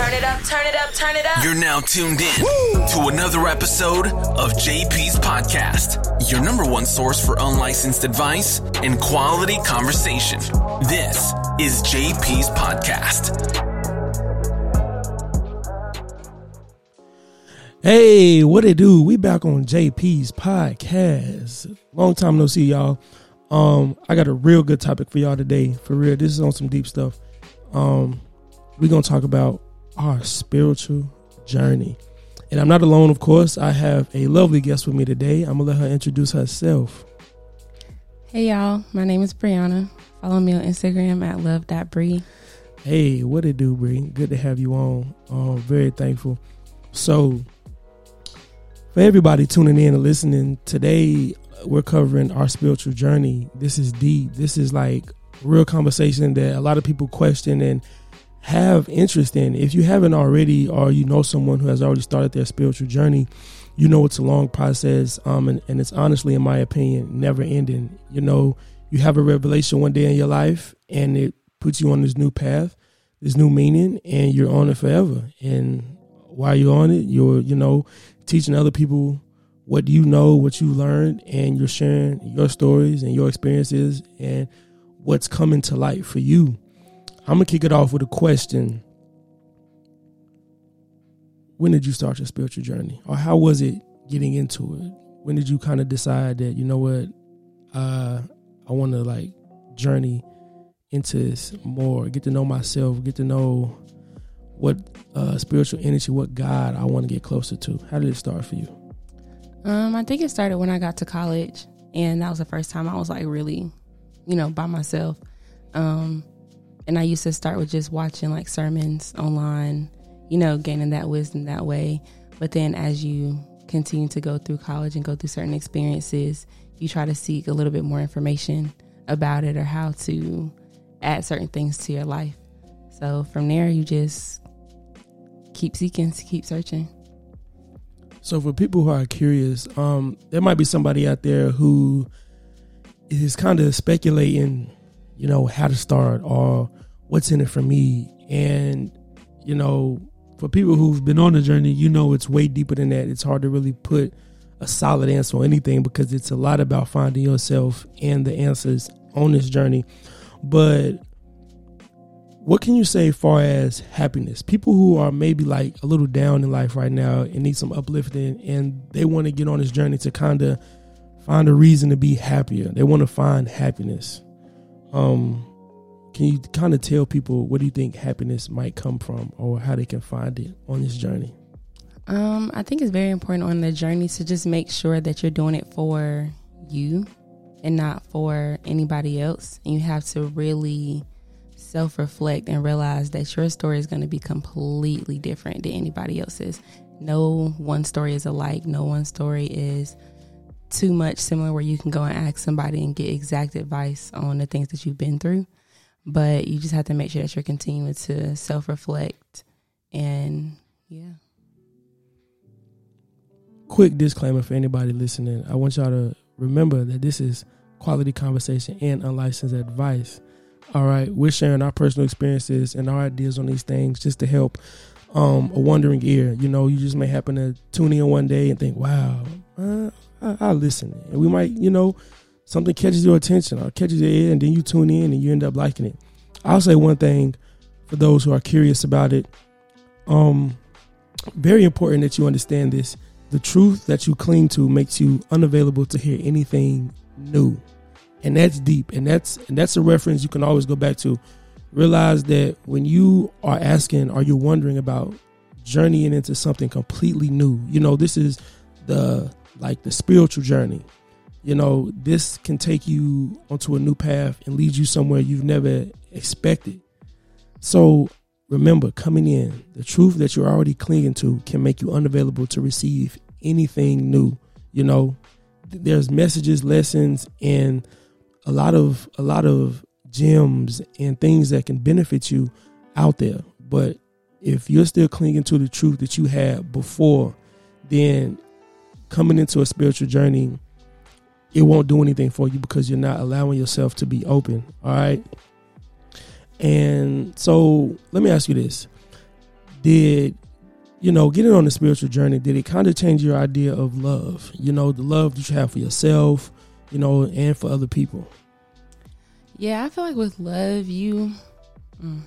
Turn it up, turn it up, turn it up. You're now tuned in to another episode of JP's Podcast, your number one source for unlicensed advice and quality conversation. This is JP's Podcast. Hey, what it do? We back on JP's podcast. Long time no see, y'all. Um, I got a real good topic for y'all today. For real, this is on some deep stuff. Um, we're gonna talk about our spiritual journey. And I'm not alone, of course. I have a lovely guest with me today. I'm gonna let her introduce herself. Hey y'all, my name is Brianna. Follow me on Instagram at love.bree. Hey, what it do, Bree? Good to have you on. Um, very thankful. So, for everybody tuning in and listening, today we're covering our spiritual journey. This is deep. This is like real conversation that a lot of people question and have interest in. If you haven't already, or you know someone who has already started their spiritual journey, you know it's a long process. Um, and, and it's honestly, in my opinion, never ending. You know, you have a revelation one day in your life, and it puts you on this new path, this new meaning, and you're on it forever. And while you're on it, you're you know teaching other people what you know, what you learned, and you're sharing your stories and your experiences and what's coming to light for you. I'm gonna kick it off with a question. When did you start your spiritual journey? Or how was it getting into it? When did you kind of decide that, you know what, uh, I wanna like journey into this more, get to know myself, get to know what uh, spiritual energy, what God I want to get closer to? How did it start for you? Um, I think it started when I got to college, and that was the first time I was like really, you know, by myself. Um, and I used to start with just watching like sermons online, you know, gaining that wisdom that way. But then as you continue to go through college and go through certain experiences, you try to seek a little bit more information about it or how to add certain things to your life. So from there, you just keep seeking, keep searching. So for people who are curious, um, there might be somebody out there who is kind of speculating, you know, how to start or what's in it for me. And, you know, for people who've been on the journey, you know it's way deeper than that. It's hard to really put a solid answer on anything because it's a lot about finding yourself and the answers on this journey. But what can you say far as happiness? People who are maybe like a little down in life right now and need some uplifting and they want to get on this journey to kind of find a reason to be happier. They want to find happiness. Um can you kind of tell people what do you think happiness might come from or how they can find it on this journey? Um, I think it's very important on the journey to just make sure that you're doing it for you and not for anybody else. And you have to really self reflect and realize that your story is going to be completely different than anybody else's. No one story is alike, no one story is too much similar where you can go and ask somebody and get exact advice on the things that you've been through. But you just have to make sure that you're continuing to self reflect and yeah. Quick disclaimer for anybody listening. I want y'all to remember that this is quality conversation and unlicensed advice. All right, we're sharing our personal experiences and our ideas on these things just to help um, a wondering ear. You know, you just may happen to tune in one day and think, "Wow, uh, I, I listen," and we might, you know, something catches your attention or catches your ear, and then you tune in and you end up liking it. I'll say one thing for those who are curious about it. Um, very important that you understand this. The truth that you cling to makes you unavailable to hear anything new and that's deep and that's and that's a reference you can always go back to realize that when you are asking or you're wondering about journeying into something completely new you know this is the like the spiritual journey you know this can take you onto a new path and lead you somewhere you've never expected so remember coming in the truth that you're already clinging to can make you unavailable to receive anything new you know there's messages lessons and a lot of a lot of gems and things that can benefit you out there. But if you're still clinging to the truth that you had before, then coming into a spiritual journey, it won't do anything for you because you're not allowing yourself to be open. All right. And so let me ask you this. did you know getting on the spiritual journey did it kind of change your idea of love you know the love that you have for yourself you know and for other people yeah i feel like with love you mm,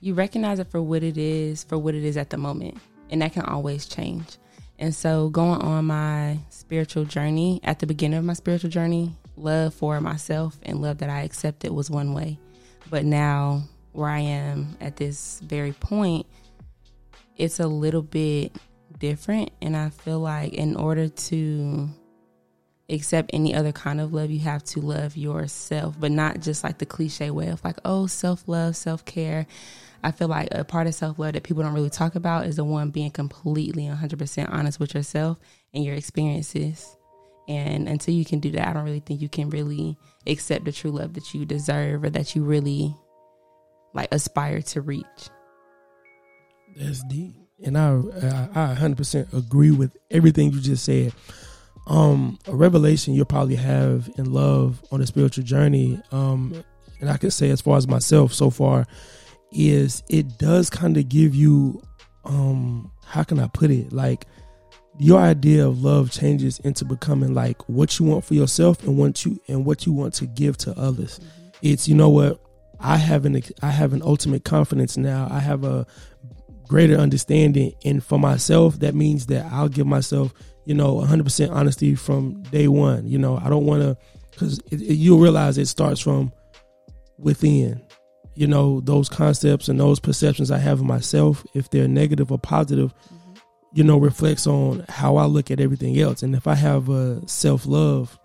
you recognize it for what it is for what it is at the moment and that can always change and so going on my spiritual journey at the beginning of my spiritual journey love for myself and love that i accepted was one way but now where i am at this very point it's a little bit different. And I feel like in order to accept any other kind of love, you have to love yourself, but not just like the cliche way of like, oh, self love, self care. I feel like a part of self love that people don't really talk about is the one being completely 100% honest with yourself and your experiences. And until you can do that, I don't really think you can really accept the true love that you deserve or that you really like aspire to reach. That's deep, and I I, 100% agree with everything you just said. Um, a revelation you'll probably have in love on a spiritual journey. Um, and I can say as far as myself so far is it does kind of give you um how can I put it like your idea of love changes into becoming like what you want for yourself and what you and what you want to give to others. Mm-hmm. It's you know what I have an I have an ultimate confidence now. I have a greater understanding. And for myself, that means that I'll give myself, you know, 100% honesty from day one. You know, I don't want to, because you'll realize it starts from within. You know, those concepts and those perceptions I have of myself, if they're negative or positive, mm-hmm. you know, reflects on how I look at everything else. And if I have a self love,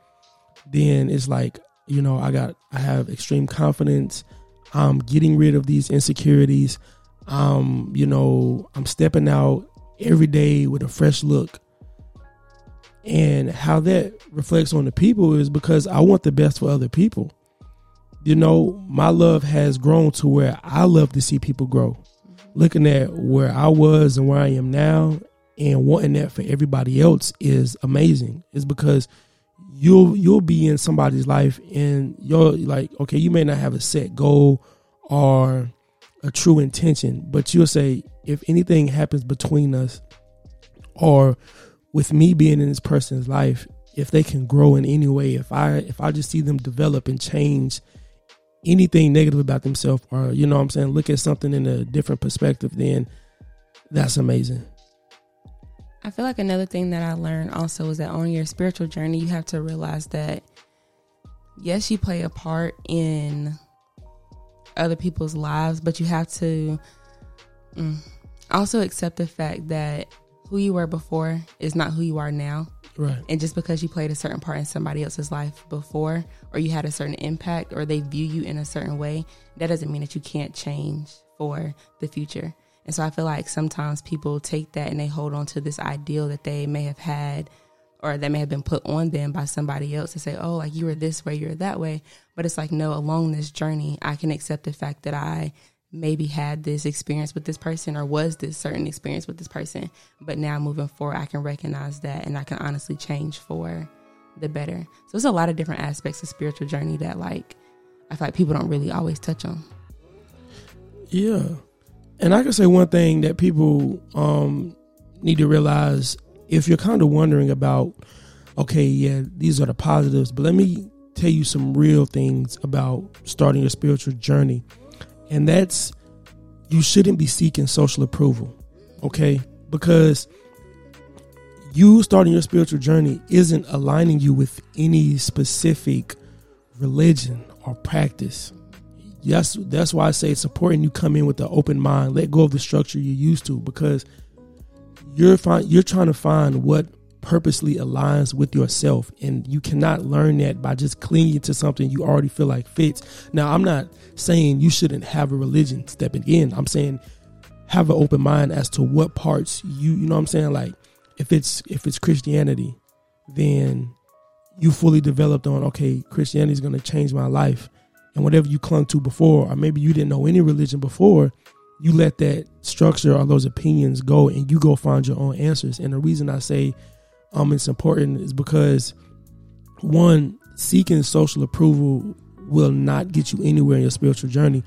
then it's like, you know, I got, I have extreme confidence. I'm getting rid of these insecurities. Um, you know, I'm stepping out every day with a fresh look. And how that reflects on the people is because I want the best for other people. You know, my love has grown to where I love to see people grow. Looking at where I was and where I am now and wanting that for everybody else is amazing. Is because you'll you'll be in somebody's life and you're like, okay, you may not have a set goal or a true intention, but you'll say, if anything happens between us or with me being in this person's life, if they can grow in any way, if I if I just see them develop and change anything negative about themselves or you know what I'm saying, look at something in a different perspective, then that's amazing. I feel like another thing that I learned also is that on your spiritual journey, you have to realize that yes, you play a part in other people's lives, but you have to mm, also accept the fact that who you were before is not who you are now. Right. And just because you played a certain part in somebody else's life before, or you had a certain impact, or they view you in a certain way, that doesn't mean that you can't change for the future. And so I feel like sometimes people take that and they hold on to this ideal that they may have had or that may have been put on them by somebody else to say, oh, like you were this way, you're that way. But it's like, no, along this journey, I can accept the fact that I maybe had this experience with this person or was this certain experience with this person. But now moving forward, I can recognize that and I can honestly change for the better. So it's a lot of different aspects of spiritual journey that like I feel like people don't really always touch on. Yeah. And I can say one thing that people um, need to realize if you're kind of wondering about, okay, yeah, these are the positives, but let me tell you some real things about starting your spiritual journey. And that's you shouldn't be seeking social approval, okay? Because you starting your spiritual journey isn't aligning you with any specific religion or practice. Yes, that's why I say it's important you come in with an open mind, let go of the structure you're used to, because you're find, you're trying to find what purposely aligns with yourself and you cannot learn that by just clinging to something you already feel like fits now i'm not saying you shouldn't have a religion stepping in. I'm saying have an open mind as to what parts you you know what i'm saying? Like if it's if it's christianity then you fully developed on okay christianity is going to change my life. And whatever you clung to before or maybe you didn't know any religion before you let that structure or those opinions go and you go find your own answers. And the reason I say um it's important is because one, seeking social approval will not get you anywhere in your spiritual journey.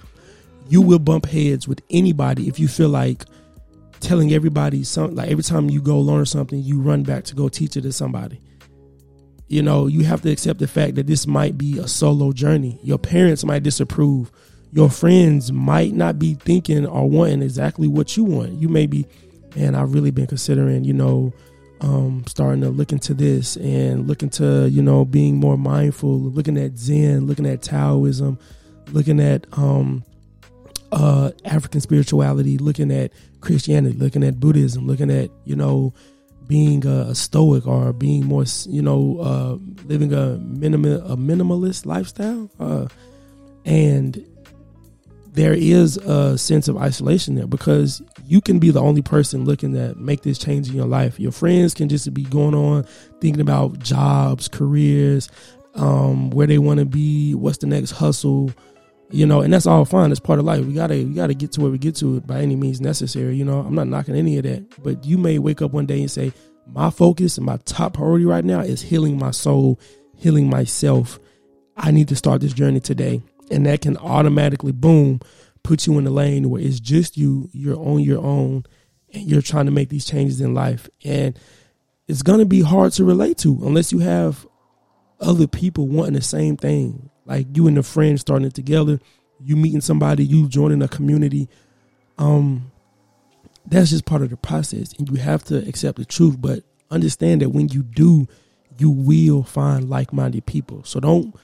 you will bump heads with anybody if you feel like telling everybody something like every time you go learn something you run back to go teach it to somebody. You know you have to accept the fact that this might be a solo journey. Your parents might disapprove. Your friends might not be thinking or wanting exactly what you want. You may be and i've really been considering you know um, starting to look into this and look into you know being more mindful looking at zen looking at taoism looking at um, uh, African spirituality, looking at Christianity, looking at Buddhism, looking at you know being a, stoic or being more you know uh, living a minimal a minimalist lifestyle, uh, and there is a sense of isolation there because you can be the only person looking to make this change in your life. Your friends can just be going on thinking about jobs, careers, um, where they want to be, what's the next hustle you know, and that's all fine. It's part of life. We gotta we gotta get to where we get to it by any means necessary. You know, I'm not knocking any of that, but you may wake up one day and say, my focus and my top priority right now is healing my soul, healing myself. I need to start this journey today, and that can automatically boom put you in the lane where it's just you, you're on your own, and you're trying to make these changes in life, and it's gonna be hard to relate to unless you have other people wanting the same thing like you and a friend starting it together, you meeting somebody, you joining a community. Um, that's just part of the process, and you have to accept the truth. But understand that when you do, you will find like-minded people. So don't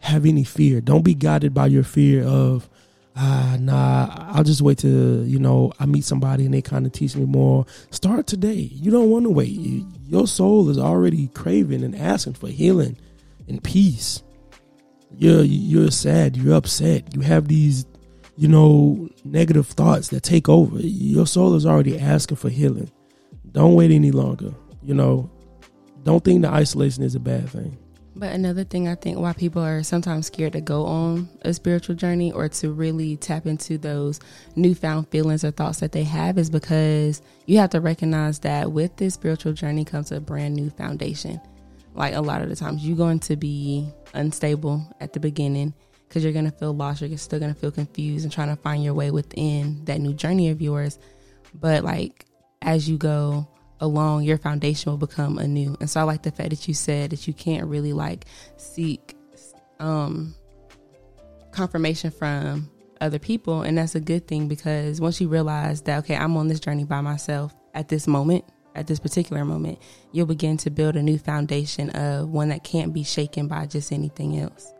have any fear. Don't be guided by your fear of ah nah i'll just wait till you know i meet somebody and they kind of teach me more start today you don't want to wait your soul is already craving and asking for healing and peace you're you're sad, you're upset, you have these, you know, negative thoughts that take over. Your soul is already asking for healing. Don't wait any longer. You know, don't think the isolation is a bad thing. But another thing I think why people are sometimes scared to go on a spiritual journey or to really tap into those newfound feelings or thoughts that they have is because you have to recognize that with this spiritual journey comes a brand new foundation. Like a lot of the times, you're going to be unstable at the beginning because you're going to feel lost. You're still going to feel confused and trying to find your way within that new journey of yours. But like as you go along, your foundation will become anew. And so I like the fact that you said that you can't really like seek um confirmation from other people and that's a good thing because once you realize that okay i'm on this journey by myself at this moment at this particular moment, you'll begin to build a new foundation of one that can't be shaken by just anything else.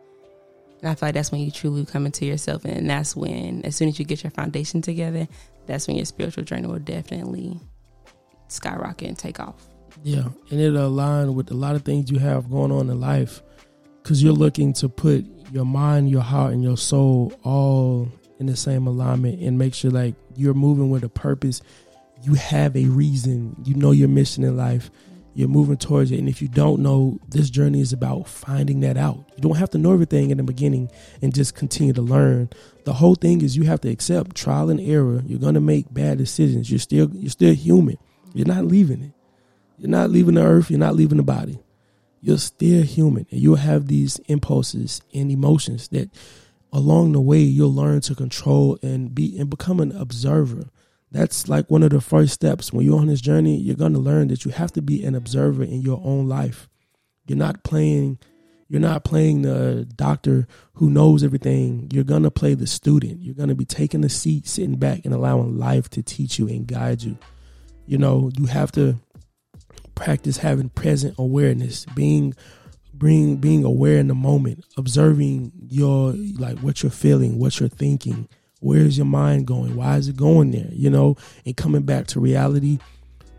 And I feel like that's when you truly come into yourself. And that's when, as soon as you get your foundation together, that's when your spiritual journey will definitely skyrocket and take off. Yeah. And it'll align with a lot of things you have going on in life because you're looking to put your mind, your heart, and your soul all in the same alignment and make sure like you're moving with a purpose you have a reason. You know your mission in life. You're moving towards it. And if you don't know, this journey is about finding that out. You don't have to know everything in the beginning and just continue to learn. The whole thing is you have to accept trial and error. You're gonna make bad decisions. You're still you're still human. You're not leaving it. You're not leaving the earth, you're not leaving the body. You're still human. And you'll have these impulses and emotions that along the way you'll learn to control and be and become an observer that's like one of the first steps when you're on this journey you're going to learn that you have to be an observer in your own life you're not playing you're not playing the doctor who knows everything you're going to play the student you're going to be taking a seat sitting back and allowing life to teach you and guide you you know you have to practice having present awareness being being being aware in the moment observing your like what you're feeling what you're thinking Where's your mind going? Why is it going there? You know, and coming back to reality,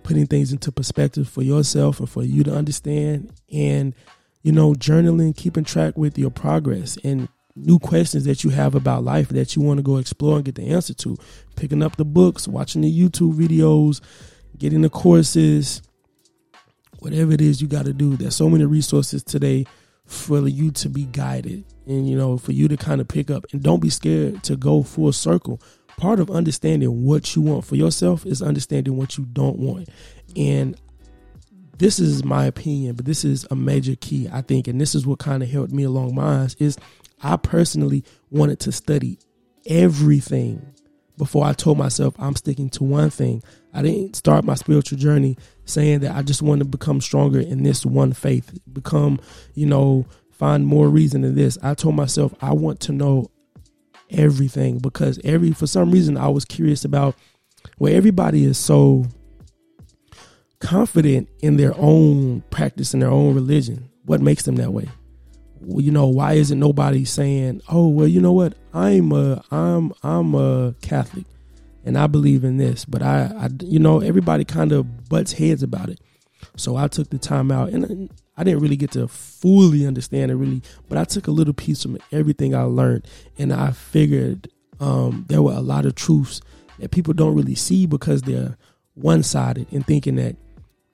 putting things into perspective for yourself and for you to understand. And, you know, journaling, keeping track with your progress and new questions that you have about life that you want to go explore and get the answer to. Picking up the books, watching the YouTube videos, getting the courses, whatever it is you got to do. There's so many resources today for you to be guided and you know for you to kind of pick up. And don't be scared to go full circle. Part of understanding what you want for yourself is understanding what you don't want. And this is my opinion but this is a major key i think. And this is what kind of helped me along mine is i personally wanted to study everything before I told myself I'm sticking to one thing. I didn't start my spiritual journey saying that I just want to become stronger in this one faith, become, you know, find more reason in this. I told myself I want to know everything because every for some reason I was curious about where everybody is so confident in their own practice and their own religion. What makes them that way? You know, why isn't nobody saying, "Oh, well, you know what? I'm a I'm I'm a Catholic and I believe in this." But I, I you know, everybody kind of butts heads about it. So I took the time out and I didn't really get to fully understand it really, but I took a little piece from everything I learned and I figured um, there were a lot of truths that people don't really see because they're one-sided in thinking that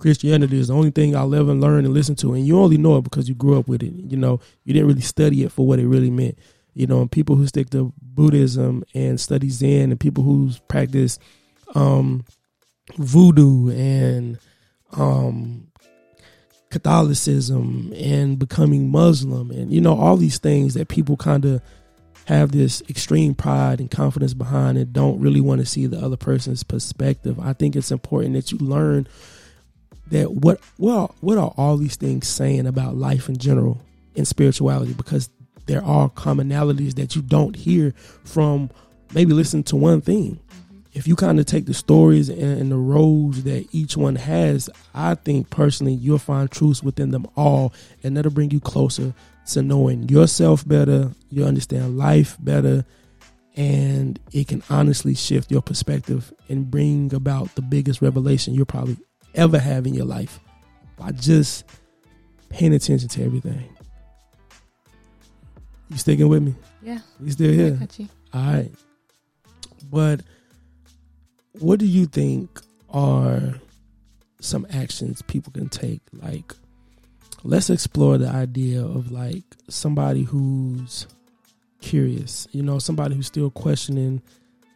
Christianity is the only thing I'll ever learn and listen to, and you only know it because you grew up with it. You know, you didn't really study it for what it really meant. You know, and people who stick to Buddhism and study Zen, and people who practice um, voodoo and um, Catholicism and becoming Muslim, and you know all these things that people kind of have this extreme pride and confidence behind and don't really want to see the other person's perspective. I think it's important that you learn that what well what are all these things saying about life in general and spirituality because there are commonalities that you don't hear from maybe listen to one thing mm-hmm. if you kind of take the stories and, the roles that each one has i think personally you'll find truths within them all and that'll bring you closer to knowing yourself better you understand life better and it can honestly shift your perspective and bring about the biggest revelation you'll probably ever have in your life by just paying attention to everything. You sticking with me? Yeah. You still here? All right. But what do you think are some actions people can take? Like, let's explore the idea of like somebody who's curious, you know, somebody who's still questioning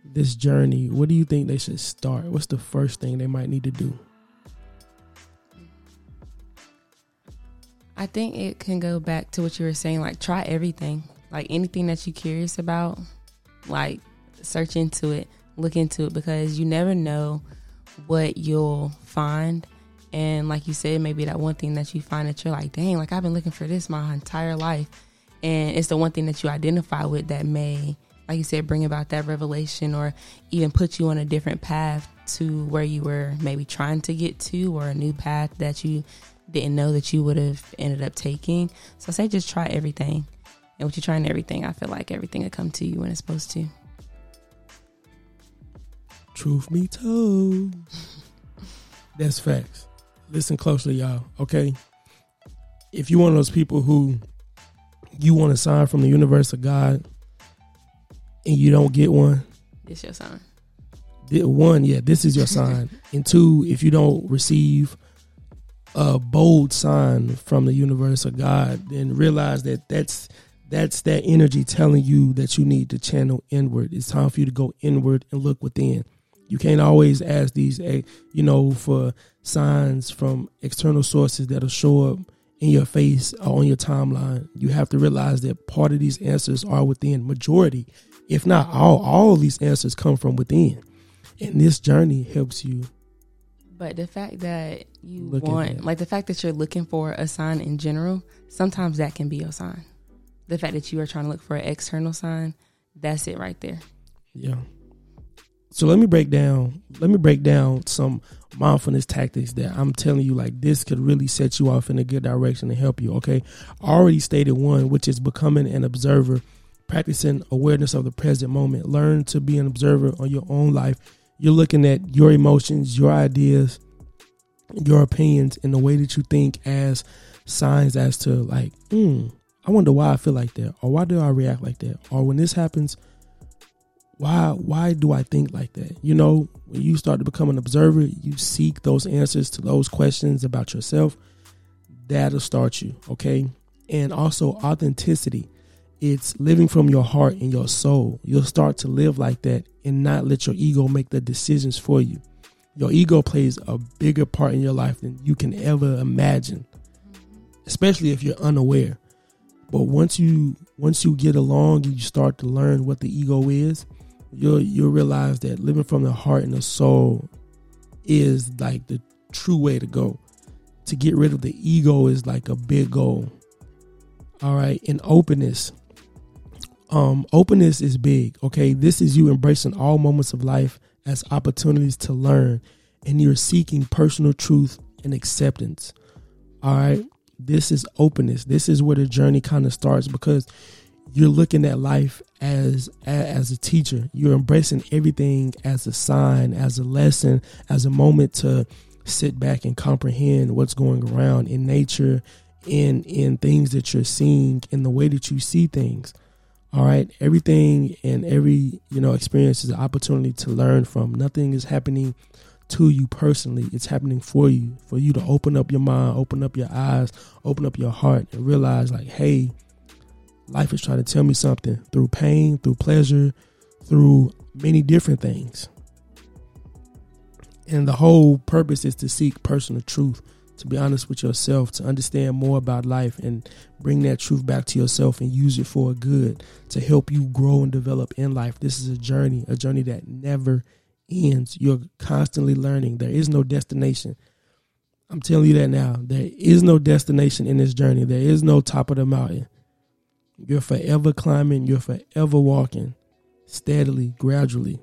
this journey. What do you think they should start? What's the first thing they might need to do? I think it can go back to what you were saying. Like, try everything. Like anything that you're curious about, like search into it, look into it, because you never know what you'll find. And like you said, maybe that one thing that you find that you're like, dang, like I've been looking for this my entire life. And it's the one thing that you identify with that may, like you said, bring about that revelation or even put you on a different path to where you were maybe trying to get to or a new path that you didn't know that you would have ended up taking. So I say just try everything. And with you trying everything, I feel like everything will come to you when it's supposed to. Truth be told. That's facts. Listen closely, y'all. Okay. If you're one of those people who you want a sign from the universe of God and you don't get one, it's your sign. One, yeah, this is your sign. and two, if you don't receive a bold sign from the universe of God, then realize that that's that's that energy telling you that you need to channel inward. It's time for you to go inward and look within. You can't always ask these, eh, you know, for signs from external sources that'll show up in your face or on your timeline. You have to realize that part of these answers are within. Majority, if not all, all these answers come from within. And this journey helps you but the fact that you want, like the fact that you're looking for a sign in general, sometimes that can be your sign. The fact that you are trying to look for an external sign, that's it right there. Yeah. So let me break down. Let me break down some mindfulness tactics that I'm telling you, like this could really set you off in a good direction and help you. Okay, I already stated one, which is becoming an observer, practicing awareness of the present moment. Learn to be an observer on your own life you're looking at your emotions, your ideas, your opinions, and the way that you think as signs as to like, hmm, I wonder why I feel like that, or why do I react like that, or when this happens, why why do I think like that? You know, when you start to become an observer, you seek those answers to those questions about yourself. That'll start you, okay? And also authenticity it's living from your heart and your soul. You'll start to live like that and not let your ego make the decisions for you. Your ego plays a bigger part in your life than you can ever imagine, especially if you're unaware. But once you once you get along and you start to learn what the ego is, you'll you'll realize that living from the heart and the soul is like the true way to go. To get rid of the ego is like a big goal. All right, and openness. Um, openness is big. Okay, this is you embracing all moments of life as opportunities to learn, and you're seeking personal truth and acceptance. All right, this is openness. This is where the journey kind of starts because you're looking at life as as a teacher. You're embracing everything as a sign, as a lesson, as a moment to sit back and comprehend what's going around in nature, in in things that you're seeing, in the way that you see things. All right, everything and every you know experience is an opportunity to learn from. Nothing is happening to you personally. It's happening for you, for you to open up your mind, open up your eyes, open up your heart, and realize like, hey Life is trying to tell me something through pain, through pleasure, through many different things. And the whole purpose is to seek personal truth, to be honest with yourself, to understand more about life and bring that truth back to yourself and use it for good to help you grow and develop in life. This is a journey, a journey that never ends. You're constantly learning. There is no destination. I'm telling you that now. There is no destination in this journey. There is no top of the mountain. You're forever climbing, you're forever walking steadily, gradually.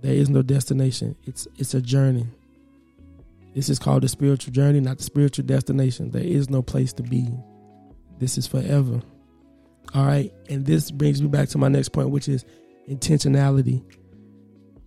There is no destination. It's it's a journey. This is called the spiritual journey, not the spiritual destination. There is no place to be. This is forever. All right. And this brings me back to my next point, which is intentionality.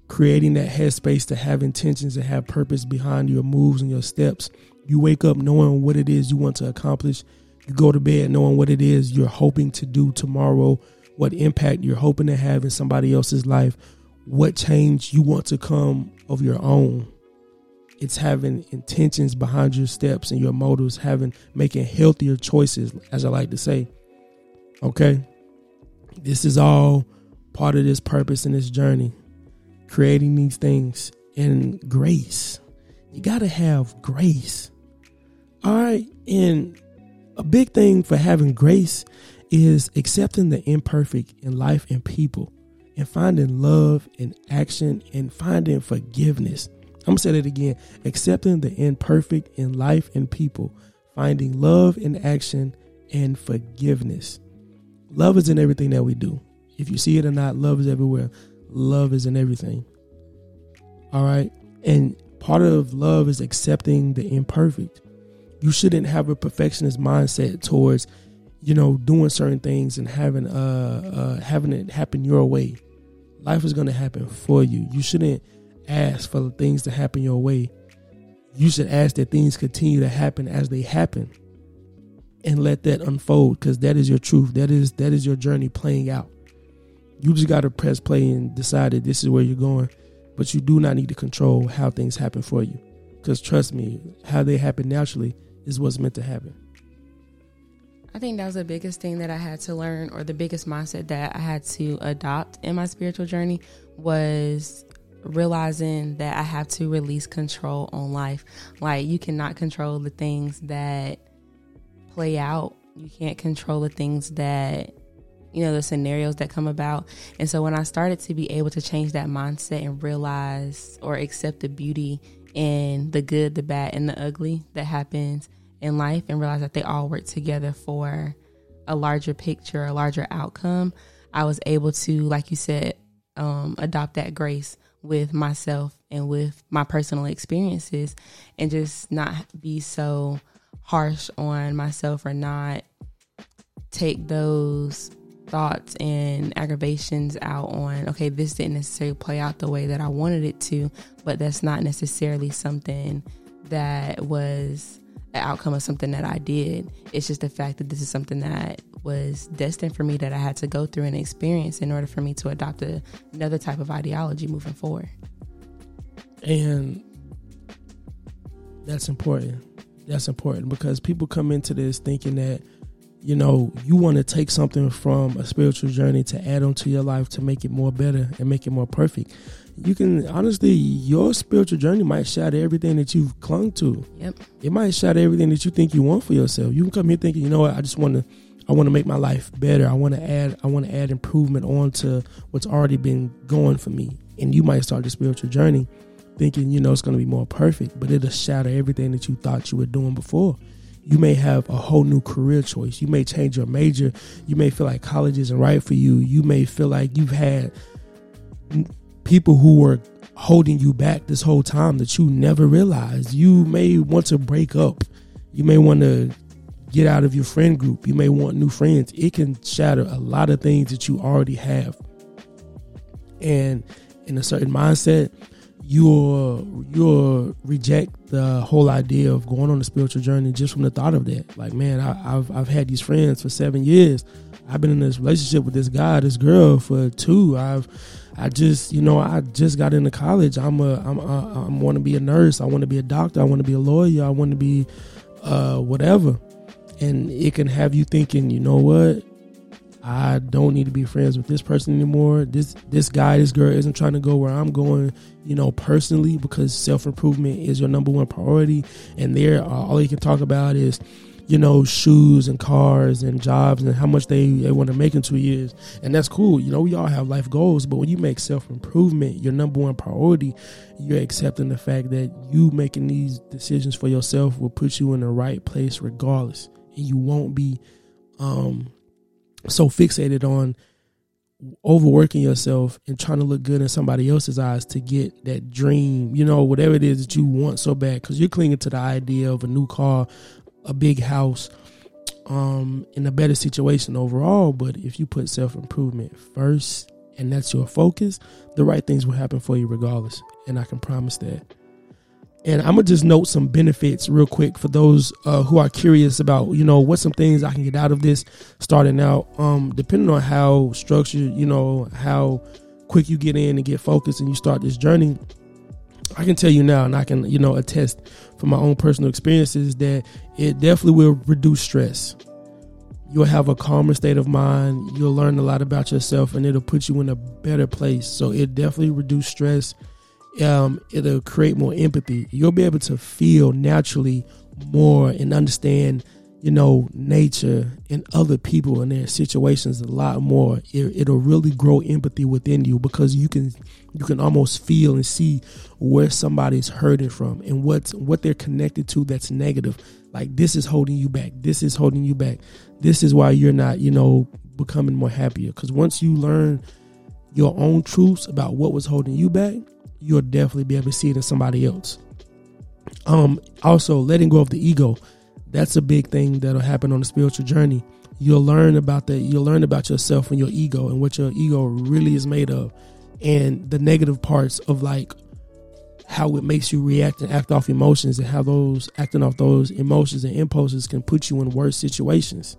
Creating that headspace to have intentions and have purpose behind your moves and your steps. You wake up knowing what it is you want to accomplish you go to bed knowing what it is you're hoping to do tomorrow, what impact you're hoping to have in somebody else's life, what change you want to come of your own. It's having intentions behind your steps and your motives, having making healthier choices, as I like to say. Okay? This is all part of this purpose and this journey. Creating these things in grace. You got to have grace. All right. And a big thing for having grace is accepting the imperfect in life and people and finding love and action and finding forgiveness. I'm gonna say that again. Accepting the imperfect in life and people, finding love in action and forgiveness. Love is in everything that we do. If you see it or not, love is everywhere. Love is in everything. All right. And part of love is accepting the imperfect you shouldn't have a perfectionist mindset towards you know doing certain things and having uh, uh having it happen your way life is to happen for you you shouldn't ask for the things to happen your way. You should ask that things continue to happen as they happen and let that unfold because that is your truth. That is that is your journey playing out. You just got to press play and decide that this is where you're going but you do not need to control how things happen for you because trust me how they happen naturally is what's meant to happen. I think that was the biggest thing that I had to learn, or the biggest mindset that I had to adopt in my spiritual journey was realizing that I have to release control on life. Like, you cannot control the things that play out, you can't control the things that you know the scenarios that come about and so when i started to be able to change that mindset and realize or accept the beauty and the good, the bad, and the ugly that happens in life and realize that they all work together for a larger picture, a larger outcome, I was able to, like you said, um, adopt that grace with myself and with my personal experiences and just not be so harsh on myself or not take those thoughts and aggravations out on, okay, this didn't necessarily play out the way that I wanted it to, but that's not necessarily something that was an outcome of something that I did. It's just the fact that this is something that was destined for me that I had to go through and experience in order for me to adopt a, another type of ideology moving forward. And that's important. That's important because people come into this thinking that you know, you want to take something from a spiritual journey to add on to your life to make it more better and make it more perfect. You can honestly, your spiritual journey might shatter everything that you've clung to. Yep. It might shatter everything that you think you want for yourself. You can come here thinking, you know what, I just want to, I want to make my life better. I want to add I want to add improvement onto what's already been going for me. And you might start the spiritual journey thinking, you know, it's going to be more perfect, but it'll shatter everything that you thought you were doing before. You may have a whole new career choice. You may change your major. You may feel like college isn't right for you. You may feel like you've had people who were holding you back this whole time that you never realized. You may want to break up. You may want to get out of your friend group. You may want new friends. It can shatter a lot of things that you already have. And in a certain mindset, you'll you'll reject the whole idea of going on a spiritual journey just from the thought of that. Like, man, I, have I've had these friends for seven years. I've been in this relationship with this guy, this girl for two. I've I just you know I just got into college. I'm a I'm a, I want to be a nurse. I want to be a doctor. I want to be a lawyer. I want to be uh, whatever and it can have you thinking, you know what? I don't need to be friends with this person anymore. This this guy, this girl isn't trying to go where I'm going, you know, personally because self improvement is your number one priority. And there, uh, all you can talk about is, you know, shoes and cars and jobs and how much they, they want to make in two years. And that's cool. You know, we all have life goals, but when you make self improvement your number one priority, you're accepting the fact that you making these decisions for yourself will put you in the right place regardless and you won't be um, so fixated on overworking yourself and trying to look good in somebody else's eyes to get that dream, you know, whatever it is that you want so bad, because you're clinging to the idea of a new car, a big house, um, in a better situation overall. But if you put self improvement first and that's your focus, the right things will happen for you regardless. And I can promise that. And I'm gonna just note some benefits real quick for those uh, who are curious about, you know, what some things I can get out of this starting out. Um, depending on how structured, you know, how quick you get in and get focused and you start this journey, I can tell you now, and I can, you know, attest from my own personal experiences that it definitely will reduce stress. You'll have a calmer state of mind. You'll learn a lot about yourself, and it'll put you in a better place. So it definitely reduce stress um, it'll create more empathy. You'll be able to feel naturally more and understand, you know, nature and other people and their situations a lot more. It, will really grow empathy within you because you can you can almost feel and see where somebody's hurting from and what's what they're connected to that's negative. Like this is holding you back. This is holding you back. This is why you're not, you know, becoming more happier. Because once you learn your own truths about what was holding you back, you'll definitely be able to see it in somebody else. Um, also letting go of the ego. That's a big thing that'll happen on the spiritual journey. You'll learn about that. You'll learn about yourself and your ego and what your ego really is made of, and the negative parts of like how it makes you react and act off emotions, and how those acting off those emotions and impulses can put you in worse situations.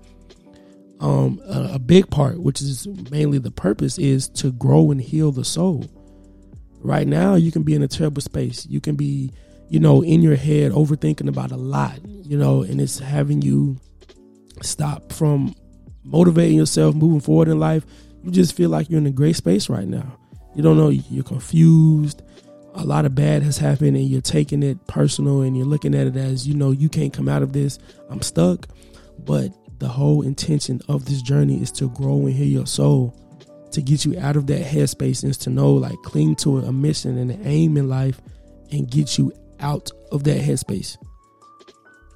Um, a, a big part, which is mainly the purpose, is to grow and heal the soul right now you can be in a terrible space you can be you know in your head overthinking about a lot you know and it's having you stop from motivating yourself moving forward in life you just feel like you're in a great space right now. You don't know you're confused. A lot of bad has happened and you're taking it personal and you're looking at it as you know you can't come out of this. I'm stuck. But the whole intention of this journey is to grow and heal your soul to get you out of that headspace is to know like cling to a mission and an aim in life and get you out of that headspace.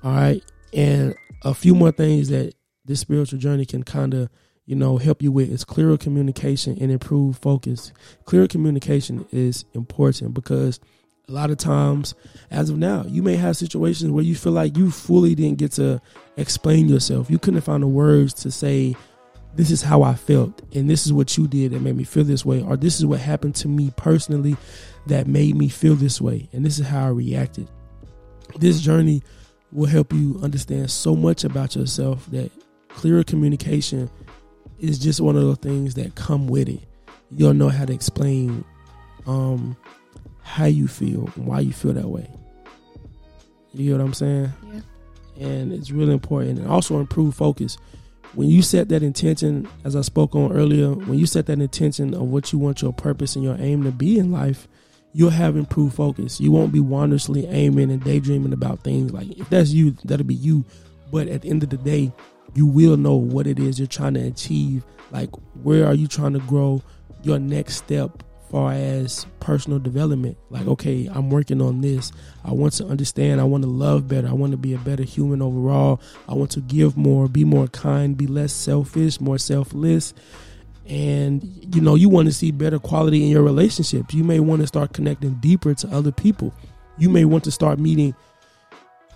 All right. And a few more things that this spiritual journey can kind of, you know, help you with is clearer communication and improved focus. Clearer communication is important because a lot of times, as of now, you may have situations where you feel like you fully didn't get to explain yourself. You couldn't find the words to say this is how I felt, and this is what you did that made me feel this way, or this is what happened to me personally that made me feel this way, and this is how I reacted. This journey will help you understand so much about yourself that clearer communication is just one of the things that come with it. You'll know how to explain um, how you feel and why you feel that way. You know what I'm saying? Yeah. And it's really important. And also improve focus when you set that intention, as I spoke on earlier, when you set that intention of what you want your purpose and your aim to be in life, you'll have improved focus. You won't be wanderously aiming and daydreaming about things. Like if that's you, that'll be you. But at the end of the day, you will know what it is you're trying to achieve. Like, where are you trying to grow? Your next step, far as personal development. Like, okay, I'm working on this. I want to understand. I want to love better. I want to be a better human overall. I want to give more, be more kind, be less selfish, more selfless. And you know, you want to see better quality in your relationships. You may want to start connecting deeper to other people. You may want to start meeting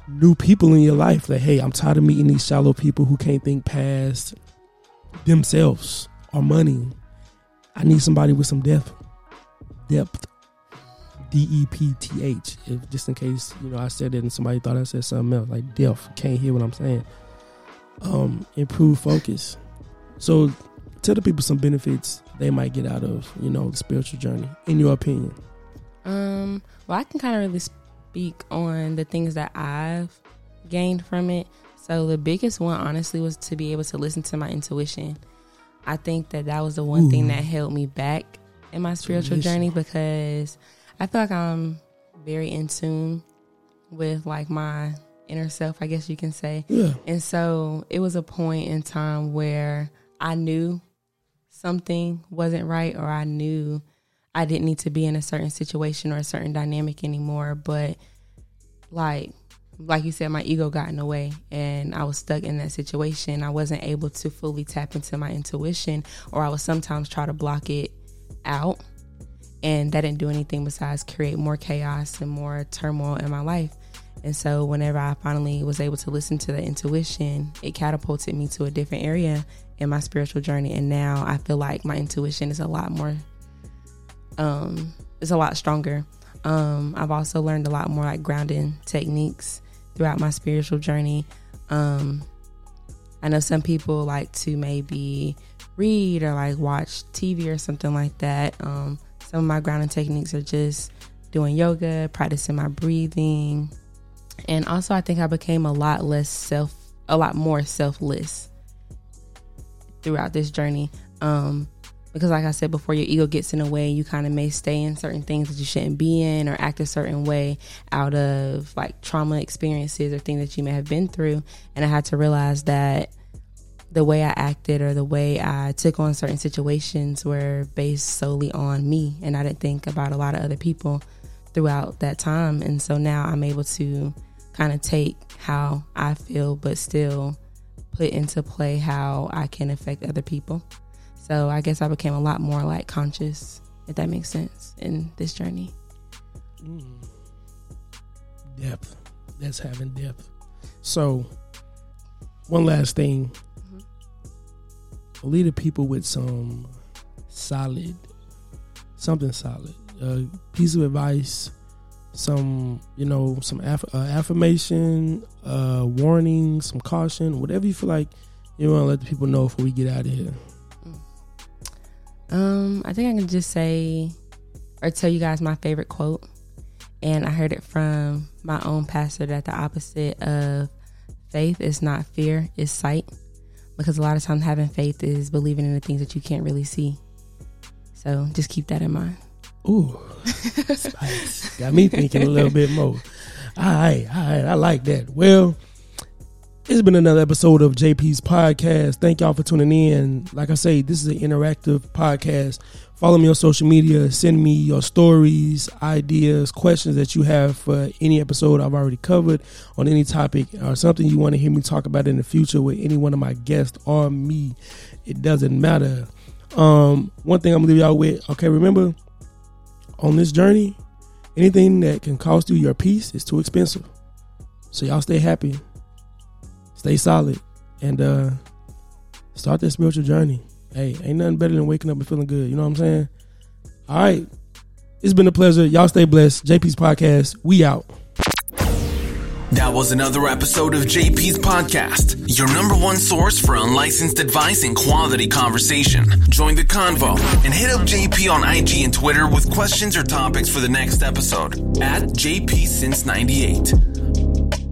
new people in your life. Like, hey, I'm tired of meeting these shallow people who can't think past themselves or money. I need somebody with some depth. Depth. D E P T H. If just in case, you know, I said it and somebody thought I said something else. Like depth. Can't hear what I'm saying. Um, improve focus. So tell the people some benefits they might get out of, you know, the spiritual journey, in your opinion. Um, well I can kind of really speak on the things that I've gained from it. So the biggest one, honestly, was to be able to listen to my intuition. I think that that was the one Ooh. thing that held me back in my spiritual journey because I feel like I'm very in tune with like my inner self, I guess you can say. Yeah. And so it was a point in time where I knew something wasn't right or I knew I didn't need to be in a certain situation or a certain dynamic anymore. But like like you said, my ego got in the way and I was stuck in that situation. I wasn't able to fully tap into my intuition or I would sometimes try to block it out. And that didn't do anything besides create more chaos and more turmoil in my life. And so, whenever I finally was able to listen to the intuition, it catapulted me to a different area in my spiritual journey. And now I feel like my intuition is a lot more um, is a lot stronger. Um, I've also learned a lot more like grounding techniques throughout my spiritual journey. Um, I know some people like to maybe read or like watch TV or something like that. Um, some of my grounding techniques are just doing yoga, practicing my breathing, and also I think I became a lot less self, a lot more selfless throughout this journey. Um, because like i said before your ego gets in the way you kind of may stay in certain things that you shouldn't be in or act a certain way out of like trauma experiences or things that you may have been through. And i had to realize that the way i acted or the way i took on certain situations were based solely on me. And i didn't think about a lot of other people throughout that time. And so now i'm able to kind of take how i feel but still put into play how i can affect other people so I guess I became a lot more like conscious, if that makes sense, in this journey. Mm. Depth. That's having depth. So, one last thing. Mm-hmm. Lead the people with some solid, something solid. A piece of advice, some, you know, some aff- uh, affirmation, uh, warning, some caution, whatever you feel like you want to let the people know before we get out of here. Um, I think I can just say or tell you guys my favorite quote. And I heard it from my own pastor that the opposite of faith is not fear, is sight. Because a lot of times having faith is believing in the things that you can't really see. So just keep that in mind. Ooh, spice. Got me thinking a little bit more. All right, all right. I like that. Well, it's been another episode of JP's podcast. Thank y'all for tuning in. Like I say, this is an interactive podcast. Follow me on social media. Send me your stories, ideas, questions that you have for any episode I've already covered on any topic or something you want to hear me talk about in the future with any one of my guests or me. It doesn't matter. Um, one thing I'm gonna leave y'all with. Okay, remember on this journey, anything that can cost you your peace is too expensive. So y'all stay happy stay solid, and uh, start that spiritual journey. Hey, ain't nothing better than waking up and feeling good. You know what I'm saying? All right. It's been a pleasure. Y'all stay blessed. JP's podcast. We out. That was another episode of JP's podcast, your number one source for unlicensed advice and quality conversation. Join the convo and hit up JP on IG and Twitter with questions or topics for the next episode at JP Since 98.